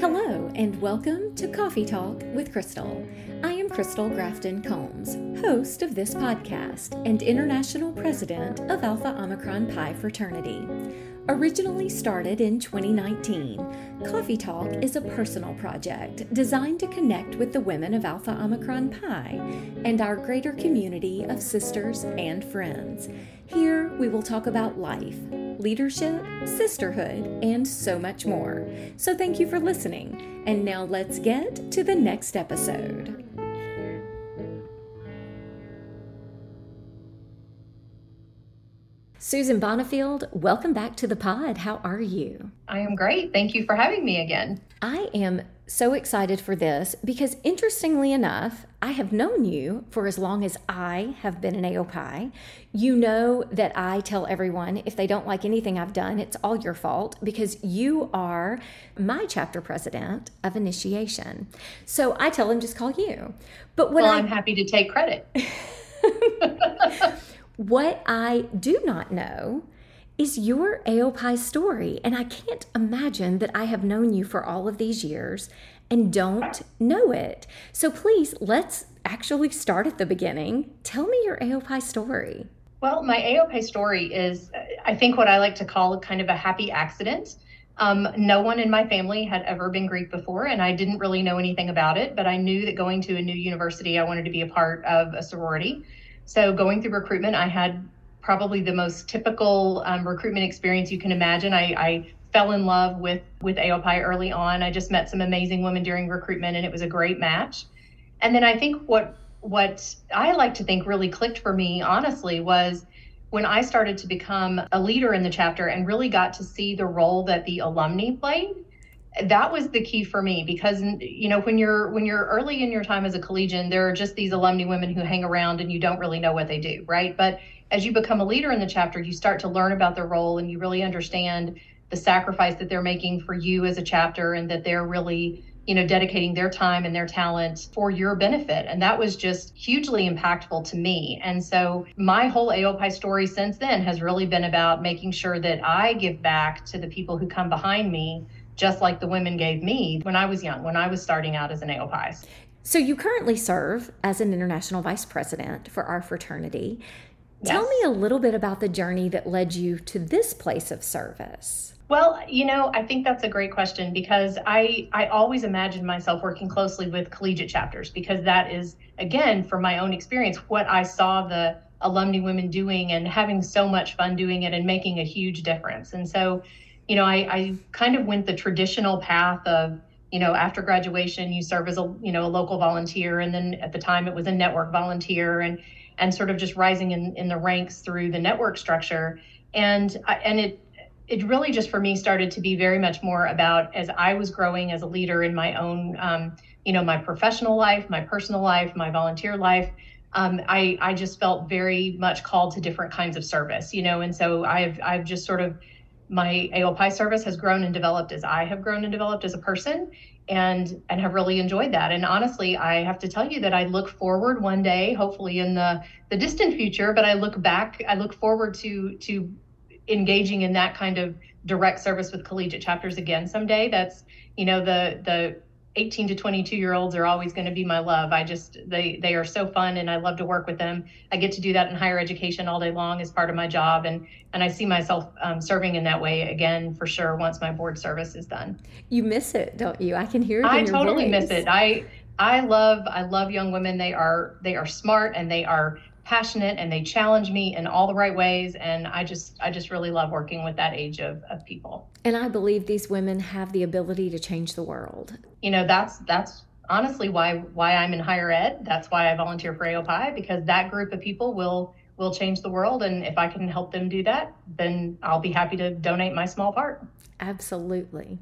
Hello, and welcome to Coffee Talk with Crystal. I am Crystal Grafton Combs, host of this podcast and international president of Alpha Omicron Pi Fraternity. Originally started in 2019, Coffee Talk is a personal project designed to connect with the women of Alpha Omicron Pi and our greater community of sisters and friends. Here we will talk about life, leadership, sisterhood, and so much more. So thank you for listening. And now let's get to the next episode. Susan Bonifield, welcome back to the pod. How are you? I am great. Thank you for having me again. I am so excited for this because, interestingly enough, I have known you for as long as I have been an AOPI. You know that I tell everyone if they don't like anything I've done, it's all your fault because you are my chapter president of initiation. So I tell them just call you. But what well, I, I'm happy to take credit. What I do not know is your AOPI story. And I can't imagine that I have known you for all of these years and don't know it. So please, let's actually start at the beginning. Tell me your AOPI story. Well, my AOPI story is, I think, what I like to call kind of a happy accident. Um, no one in my family had ever been Greek before, and I didn't really know anything about it, but I knew that going to a new university, I wanted to be a part of a sorority. So going through recruitment, I had probably the most typical um, recruitment experience you can imagine. I, I fell in love with with AOPI early on. I just met some amazing women during recruitment, and it was a great match. And then I think what what I like to think really clicked for me, honestly, was when I started to become a leader in the chapter and really got to see the role that the alumni played that was the key for me because you know when you're when you're early in your time as a collegian there are just these alumni women who hang around and you don't really know what they do right but as you become a leader in the chapter you start to learn about their role and you really understand the sacrifice that they're making for you as a chapter and that they're really you know dedicating their time and their talent for your benefit and that was just hugely impactful to me and so my whole aopi story since then has really been about making sure that i give back to the people who come behind me just like the women gave me when I was young, when I was starting out as an AOPI. So you currently serve as an international vice president for our fraternity. Yes. Tell me a little bit about the journey that led you to this place of service. Well, you know, I think that's a great question because I I always imagined myself working closely with collegiate chapters because that is again from my own experience what I saw the alumni women doing and having so much fun doing it and making a huge difference. And so you know, I, I kind of went the traditional path of, you know, after graduation, you serve as a, you know, a local volunteer. And then at the time it was a network volunteer and, and sort of just rising in, in the ranks through the network structure. And, and it, it really just for me started to be very much more about as I was growing as a leader in my own, um, you know, my professional life, my personal life, my volunteer life. Um, I, I just felt very much called to different kinds of service, you know, and so I've, I've just sort of my AOPI service has grown and developed as I have grown and developed as a person and and have really enjoyed that. And honestly, I have to tell you that I look forward one day, hopefully in the the distant future, but I look back, I look forward to to engaging in that kind of direct service with collegiate chapters again someday. That's, you know, the the 18 to 22 year olds are always going to be my love. I just they they are so fun and I love to work with them. I get to do that in higher education all day long as part of my job and and I see myself um, serving in that way again for sure once my board service is done. You miss it, don't you? I can hear it. I totally voice. miss it. I I love I love young women. They are they are smart and they are passionate and they challenge me in all the right ways. And i just i just really love working with that age of, of people. And i believe these women have the ability to change the world. You know that's that's honestly why why i'm in higher ed. That's why i volunteer for aopi because that group of people will will change the world. And if i can help them do that then i'll be happy to donate my small part. Absolutely.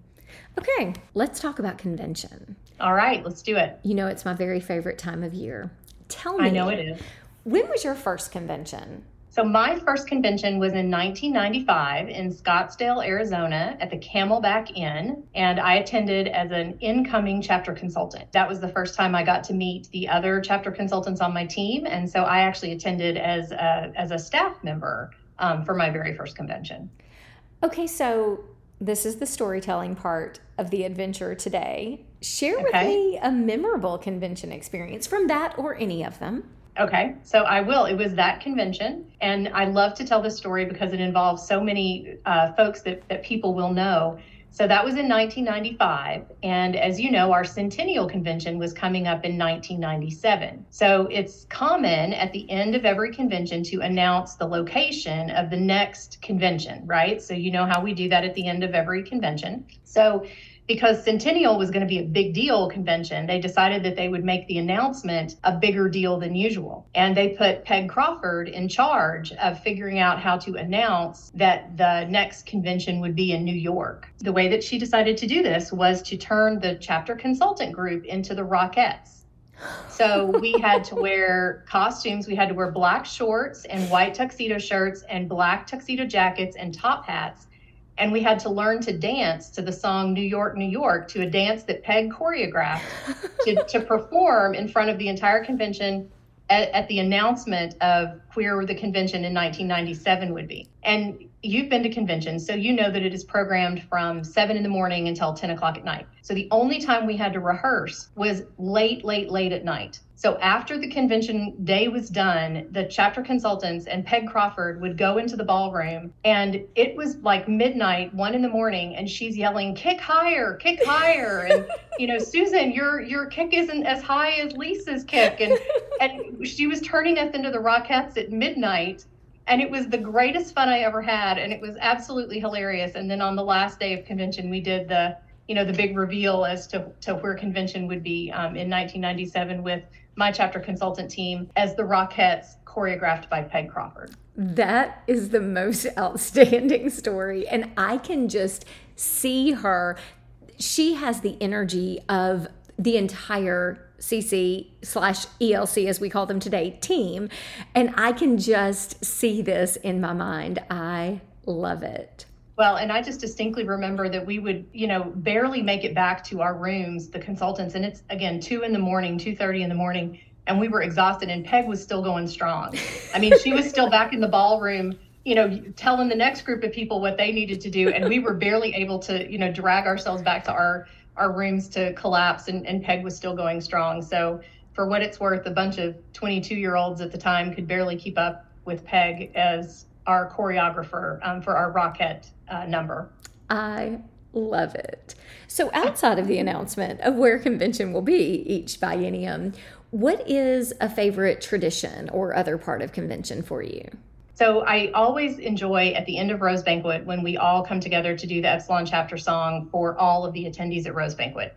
Okay let's talk about convention. All right let's do it. You know it's my very favorite time of year. Tell me i know it is when was your first convention? So my first convention was in 1995 in Scottsdale, Arizona at the Camelback Inn, and I attended as an incoming chapter consultant. That was the first time I got to meet the other chapter consultants on my team, and so I actually attended as a, as a staff member um, for my very first convention. Okay, so this is the storytelling part. of the adventure today. Share with me a memorable convention experience from that or any of them. Okay, so I will. It was that convention, and I love to tell this story because it involves so many uh, folks that, that people will know. So that was in 1995. And as you know, our centennial convention was coming up in 1997. So it's common at the end of every convention to announce the location of the next convention, right? So you know how we do that at the end of every convention. So because Centennial was going to be a big deal convention, they decided that they would make the announcement a bigger deal than usual. And they put Peg Crawford in charge of figuring out how to announce that the next convention would be in New York. The way that she decided to do this was to turn the chapter consultant group into the Rockettes. So we had to wear costumes. We had to wear black shorts and white tuxedo shirts and black tuxedo jackets and top hats and we had to learn to dance to the song New York, New York, to a dance that Peg choreographed to, to perform in front of the entire convention at, at, the announcement of queer the convention in 1997 would be. And you've been to conventions, so you know that it is programmed from 7 in the morning until 10 o'clock at night. So the only time we had to rehearse was late, late, late at night. So after the convention day was done, the chapter consultants and Peg Crawford would go into the ballroom and it was like midnight, one in the morning, and she's yelling, kick higher, kick higher. And, you know, Susan, your your kick isn't as high as Lisa's kick. And and she was turning us into the Rockettes at midnight. And it was the greatest fun I ever had. And it was absolutely hilarious. And then on the last day of convention, we did the you know the big reveal as to, to where convention would be um, in 1997 with my chapter consultant team as the Rockettes choreographed by Peg Crawford. That is the most outstanding story. And I can just see her. She has the energy of the entire CC slash ELC, as we call them today, team. And I can just see this in my mind. I love it. Well, and I just distinctly remember that we would, you know, barely make it back to our rooms, the consultants, and it's again two in the morning, two thirty in the morning, and we were exhausted, and Peg was still going strong. I mean, she was still back in the ballroom, you know, telling the next group of people what they needed to do, and we were barely able to, you know, drag ourselves back to our our rooms to collapse, and, and Peg was still going strong. So, for what it's worth, a bunch of 22 year olds at the time could barely keep up with Peg as our choreographer um, for our Rockette uh, number. I love it. So, outside of the announcement of where convention will be each biennium, what is a favorite tradition or other part of convention for you? So, I always enjoy at the end of Rose Banquet when we all come together to do the Epsilon chapter song for all of the attendees at Rose Banquet.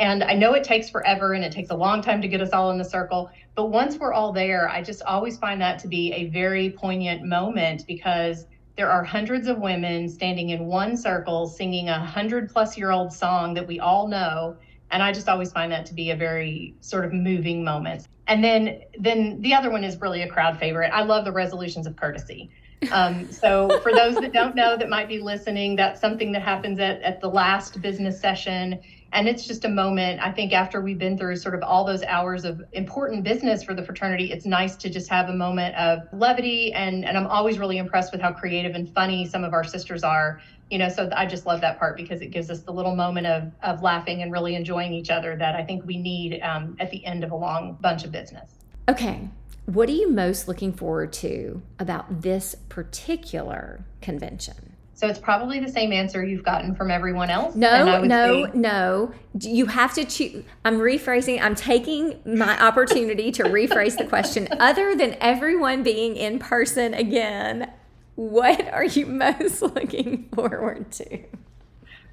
And I know it takes forever and it takes a long time to get us all in the circle. But once we're all there, I just always find that to be a very poignant moment because there are hundreds of women standing in one circle singing a hundred plus year old song that we all know. And I just always find that to be a very sort of moving moment. And then, then the other one is really a crowd favorite. I love the resolutions of courtesy. Um, so for those that don't know that might be listening, that's something that happens at, at the last business session and it's just a moment i think after we've been through sort of all those hours of important business for the fraternity it's nice to just have a moment of levity. And and i'm always really impressed with how creative and funny some of our sisters are you know so i just love that part because it gives us the little moment of of laughing and really enjoying each other that i think we need um, at the end of a long bunch of business. Okay. What are you most looking forward to about this particular convention so it's probably the same answer you've gotten from everyone else. No, no, say- no. You have to choose. I'm rephrasing. I'm taking my opportunity to rephrase the question. Other than everyone being in person again, what are you most looking forward to?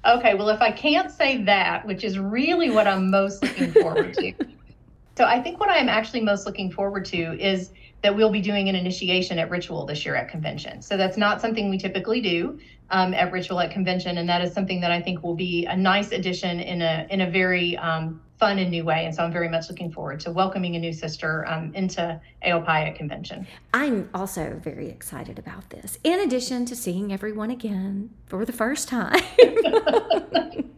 Okay, well, if I can't say that, which is really what I'm most looking forward to. so I think what I'm actually most looking forward to is that we'll be doing an initiation at Ritual this year at convention. So that's not something we typically do um, at Ritual at Convention, and that is something that I think will be a nice addition in a in a very um, fun and new way. And so I'm very much looking forward to welcoming a new sister um, into AOPI at Convention. I'm also very excited about this. In addition to seeing everyone again for the first time.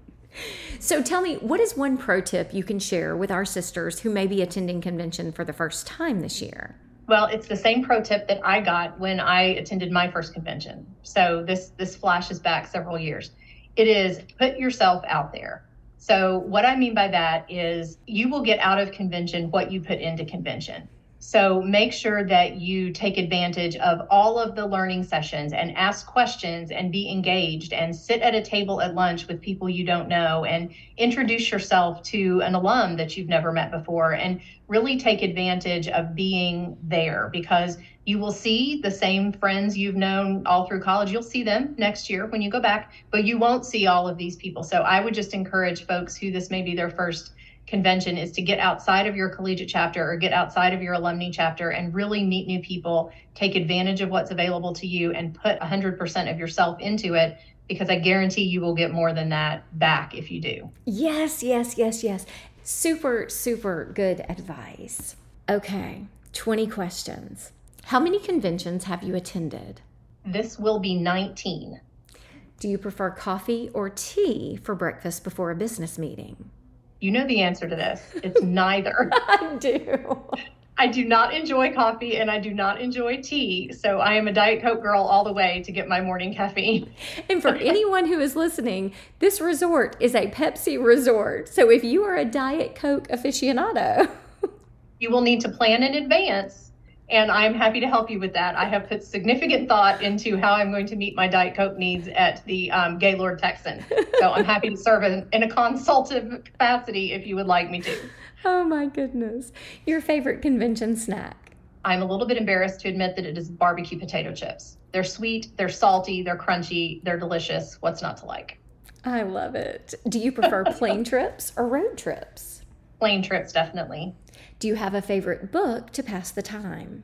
so tell me, what is one pro tip you can share with our sisters who may be attending convention for the first time this year? Well, it's the same pro tip that I got when I attended my first convention. So this this flashes back several years. It is put yourself out there. So, what I mean by that is you will get out of convention what you put into convention. So make sure that you take advantage of all of the learning sessions and ask questions and be engaged and sit at a table at lunch with people you don't know and introduce yourself to an alum that you've never met before and really take advantage of being there because you will see the same friends you've known all through college. You'll see them next year when you go back, but you won't see all of these people. So I would just encourage folks who this may be their first convention is to get outside of your collegiate chapter or get outside of your alumni chapter and really meet new people, take advantage of what's available to you, and put 100% of yourself into it because I guarantee you will get more than that back if you do. Yes, yes, yes, yes. Super, super good advice. Okay, 20 questions. How many conventions have you attended? This will be 19. Do you prefer coffee or tea for breakfast before a business meeting? You know the answer to this. It's neither. I do. I do not enjoy coffee and I do not enjoy tea. So I am a Diet Coke girl all the way to get my morning caffeine. And for anyone who is listening, this resort is a Pepsi resort. So if you are a Diet Coke aficionado, you will need to plan in advance and I'm happy to help you with that. I have put significant thought into how I'm going to meet my Diet Coke needs at the um, Gaylord Texan. So I'm happy to serve in, in a consultative capacity if you would like me to. Oh my goodness. Your favorite convention snack? I'm a little bit embarrassed to admit that it is barbecue potato chips. They're sweet, they're salty, they're crunchy, they're delicious. What's not to like? I love it. Do you prefer plane trips or road trips? Plane trips, definitely. Do you have a favorite book to pass the time?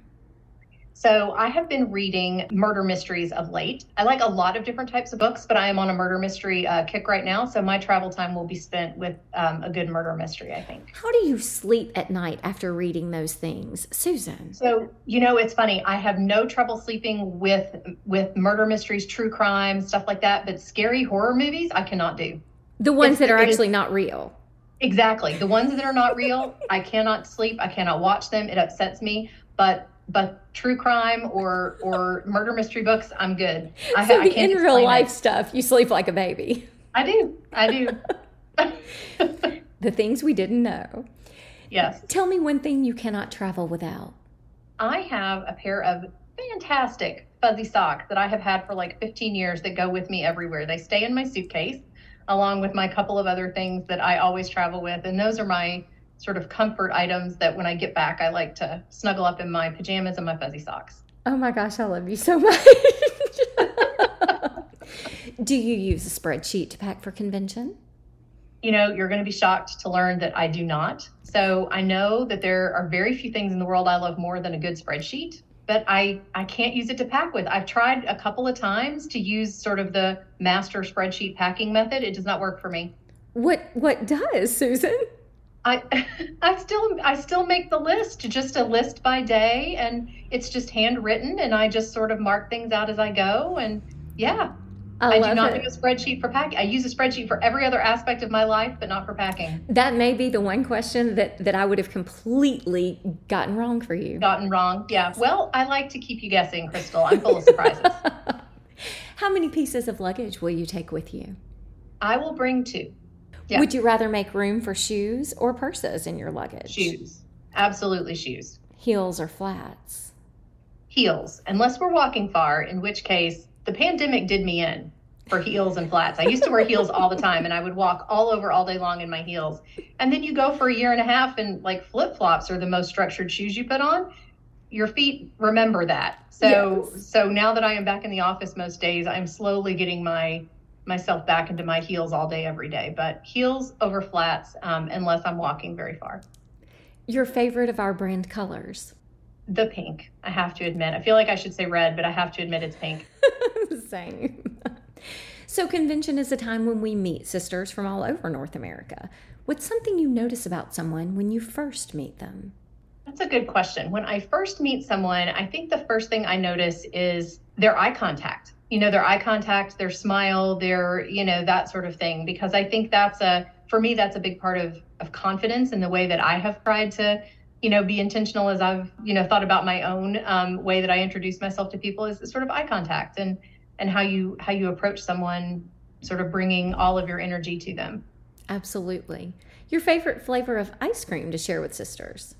So I have been reading murder mysteries of late. I like a lot of different types of books, but I am on a murder mystery uh, kick right now. So my travel time will be spent with um, a good murder mystery, I think. How do you sleep at night after reading those things, Susan? So you know, it's funny. I have no trouble sleeping with with murder mysteries, true crime, stuff like that. But scary horror movies, I cannot do. The ones it's, that are actually is, not real. Exactly. The ones that are not real, I cannot sleep. I cannot watch them. It upsets me. But but true crime or or murder mystery books, I'm good. I, so I the in real life it. stuff, you sleep like a baby. I do. I do. the things we didn't know. Yes. Tell me one thing you cannot travel without. I have a pair of fantastic fuzzy socks that I have had for like 15 years that go with me everywhere. They stay in my suitcase along with my couple of other things that I always travel with. And those are my sort of comfort items that when I get back, I like to snuggle up in my pajamas and my fuzzy socks. Oh my gosh, I love you so much. Do you use a spreadsheet to pack for convention? You know, you're going to be shocked to learn that I do not. So I know that there are very few things in the world I love more than a good spreadsheet but I, I can't use it to pack with. I've tried a couple of times to use sort of the master spreadsheet packing method. It does not work for me. What what does, Susan? I I still I still make the list, just a list by day and it's just handwritten and I just sort of mark things out as I go and yeah, I, I do not it. do a spreadsheet for packing. I use a spreadsheet for every other aspect of my life, but not for packing. That may be the one question that that I would have completely gotten wrong for you. Gotten wrong, yeah. Well, I like to keep you guessing, Crystal. I'm full of surprises. How many pieces of luggage will you take with you? I will bring two. Yeah. Would you rather make room for shoes or purses in your luggage? Shoes. Absolutely shoes. Heels or flats? Heels, unless we're walking far, in which case the pandemic did me in for heels and flats. I used to wear heels all the time and I would walk all over all day long in my heels. And then you go for a year and a half and like flip flops are the most structured shoes you put on. Your feet remember that. So yes. so now that I am back in the office most days, I'm slowly getting my myself back into my heels all day every day. But heels over flats, um, unless I'm walking very far. Your favorite of our brand colors? The pink. I have to admit. I feel like I should say red, but I have to admit it's pink. Same. so, convention is a time when we meet sisters from all over North America. What's something you notice about someone when you first meet them? That's a good question. When I first meet someone, I think the first thing I notice is their eye contact. You know, their eye contact, their smile, their, you know, that sort of thing. Because I think that's a, for me, that's a big part of, of confidence in the way that I have tried to you know, be intentional as I've, you know, thought about my own um, way that I introduce myself to people is sort of eye contact and and how you how you approach someone sort of bringing all of your energy to them. Absolutely. Your favorite flavor of ice cream to share with sisters?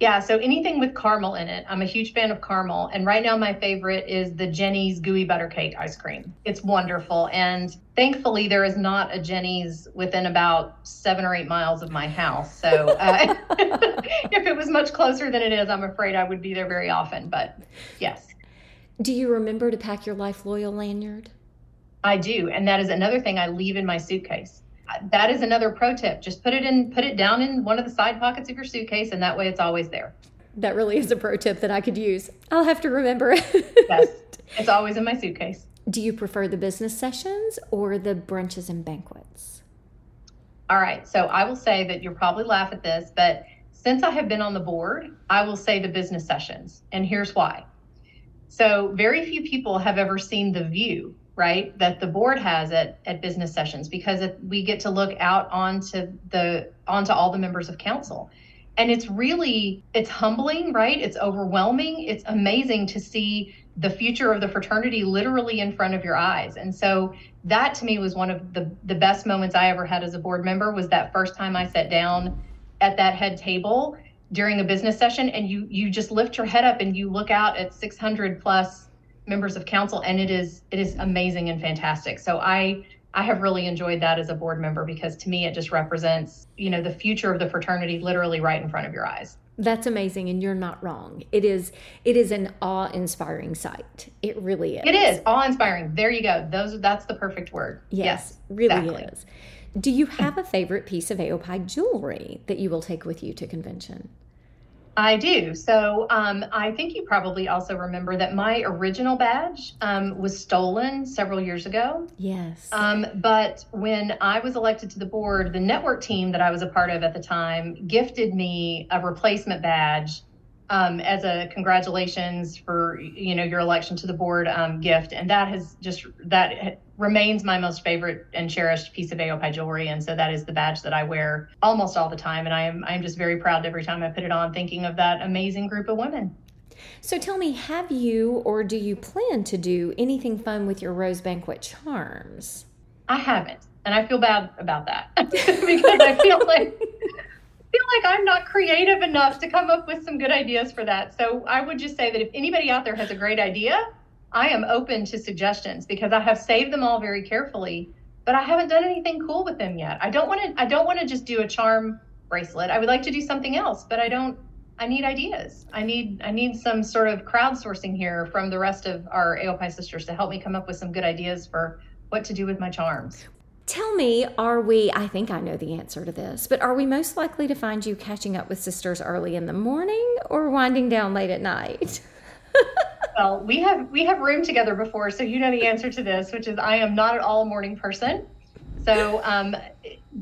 Yeah, so anything with caramel in it. I'm a huge fan of caramel. And right now, my favorite is the Jeni's Gooey Butter Cake ice cream. It's wonderful. And thankfully, there is not a Jeni's within about seven or eight miles of my house. So uh, if it was much closer than it is, I'm afraid I would be there very often. But yes. Do you remember to pack your Life Loyal lanyard? I do. And that is another thing I leave in my suitcase that is another pro tip. Just put it in, put it down in one of the side pockets of your suitcase, and that way it's always there. That really is a pro tip that I could use. I'll have to remember. yes, it's always in my suitcase. Do you prefer the business sessions or the brunches and banquets? All right, so I will say that you'll probably laugh at this, but since I have been on the board, I will say the business sessions, and here's why. So, very few people have ever seen the view right that the board has at, at business sessions because we get to look out onto the onto all the members of council. And it's really it's humbling right? It's overwhelming. It's amazing to see the future of the fraternity literally in front of your eyes. And so that to me was one of the the best moments i ever had as a board member was that first time i sat down at that head table during a business session and you you just lift your head up and you look out at 600 plus members of council and it is it is amazing and fantastic. So i i have really enjoyed that as a board member because to me it just represents you know the future of the fraternity literally right in front of your eyes. That's amazing and you're not wrong. It is it is an awe-inspiring sight. It really is. It is awe-inspiring. There you go. Those that's the perfect word. Yes, yes really exactly. is do you have a favorite piece of AOPI jewelry that you will take with you to convention I do. So um, I think you probably also remember that my original badge um, was stolen several years ago. Yes. Um, but when I was elected to the board, the network team that I was a part of at the time gifted me a replacement badge um, as a congratulations for you know your election to the board um, gift, and that has just that remains my most favorite and cherished piece of AOPI jewelry, and so that is the badge that I wear almost all the time, and I am I'm just very proud every time I put it on, thinking of that amazing group of women. So tell me, have you or do you plan to do anything fun with your rose banquet charms? I haven't, and I feel bad about that because I feel like feel like I'm not creative enough to come up with some good ideas for that. So I would just say that if anybody out there has a great idea, I am open to suggestions because I have saved them all very carefully, but I haven't done anything cool with them yet. I don't want to I don't want to just do a charm bracelet. I would like to do something else, but I don't I need ideas. I need I need some sort of crowdsourcing here from the rest of our AOPI sisters to help me come up with some good ideas for what to do with my charms. Tell me, are we, I think I know the answer to this, but are we most likely to find you catching up with sisters early in the morning or winding down late at night? well, we have we have roomed together before, so you know the answer to this, which is I am not at all a morning person. So um,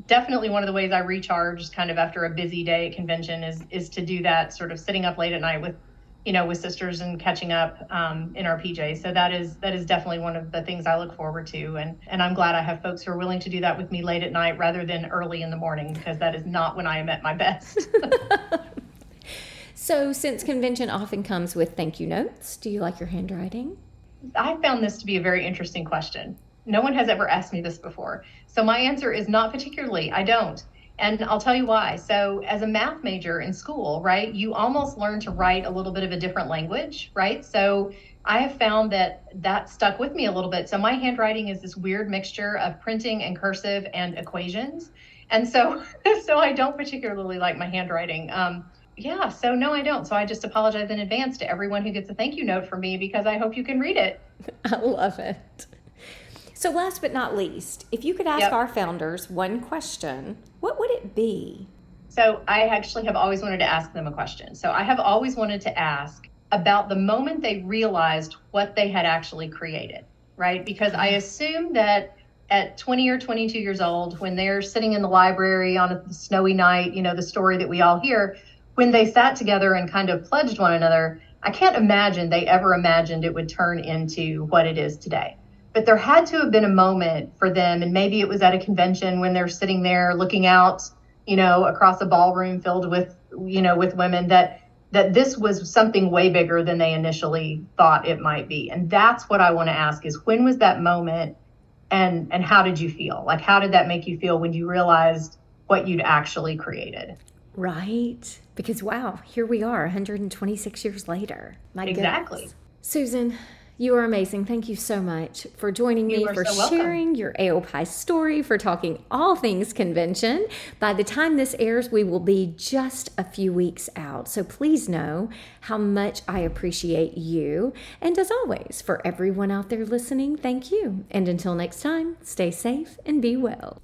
definitely one of the ways I recharge kind of after a busy day at convention is is to do that sort of sitting up late at night with you know, with sisters and catching up um, in our PJs. So that is that is definitely one of the things I look forward to, and and I'm glad I have folks who are willing to do that with me late at night rather than early in the morning because that is not when I am at my best. so, since convention often comes with thank you notes, do you like your handwriting? I found this to be a very interesting question. No one has ever asked me this before. So my answer is not particularly. I don't. And I'll tell you why. So, as a math major in school, right, you almost learn to write a little bit of a different language, right? So, I have found that that stuck with me a little bit. So, my handwriting is this weird mixture of printing and cursive and equations. And so, so I don't particularly like my handwriting. Um, yeah, so no, I don't. So I just apologize in advance to everyone who gets a thank you note from me because I hope you can read it. I love it. So, last but not least, if you could ask yep. our founders one question, what would it be? So, I actually have always wanted to ask them a question. So, I have always wanted to ask about the moment they realized what they had actually created, right? Because I mm-hmm. assume that at 20 or 22 years old, when they're sitting in the library on a snowy night, you know, the story that we all hear, when they sat together and kind of pledged one another, I can't imagine they ever imagined it would turn into what it is today. But there had to have been a moment for them and maybe it was at a convention when they're sitting there looking out you know across a ballroom filled with you know with women that that this was something way bigger than they initially thought it might be. And that's what i want to ask is when was that moment and and how did you feel? Like how did that make you feel when you realized what you'd actually created right because wow here we are 126 years later my exactly goodness. susan you are amazing. Thank you so much for joining me, for so sharing your AOPI story, for talking all things convention. By the time this airs, we will be just a few weeks out. So please know how much I appreciate you. And as always, for everyone out there listening, thank you. And until next time, stay safe and be well.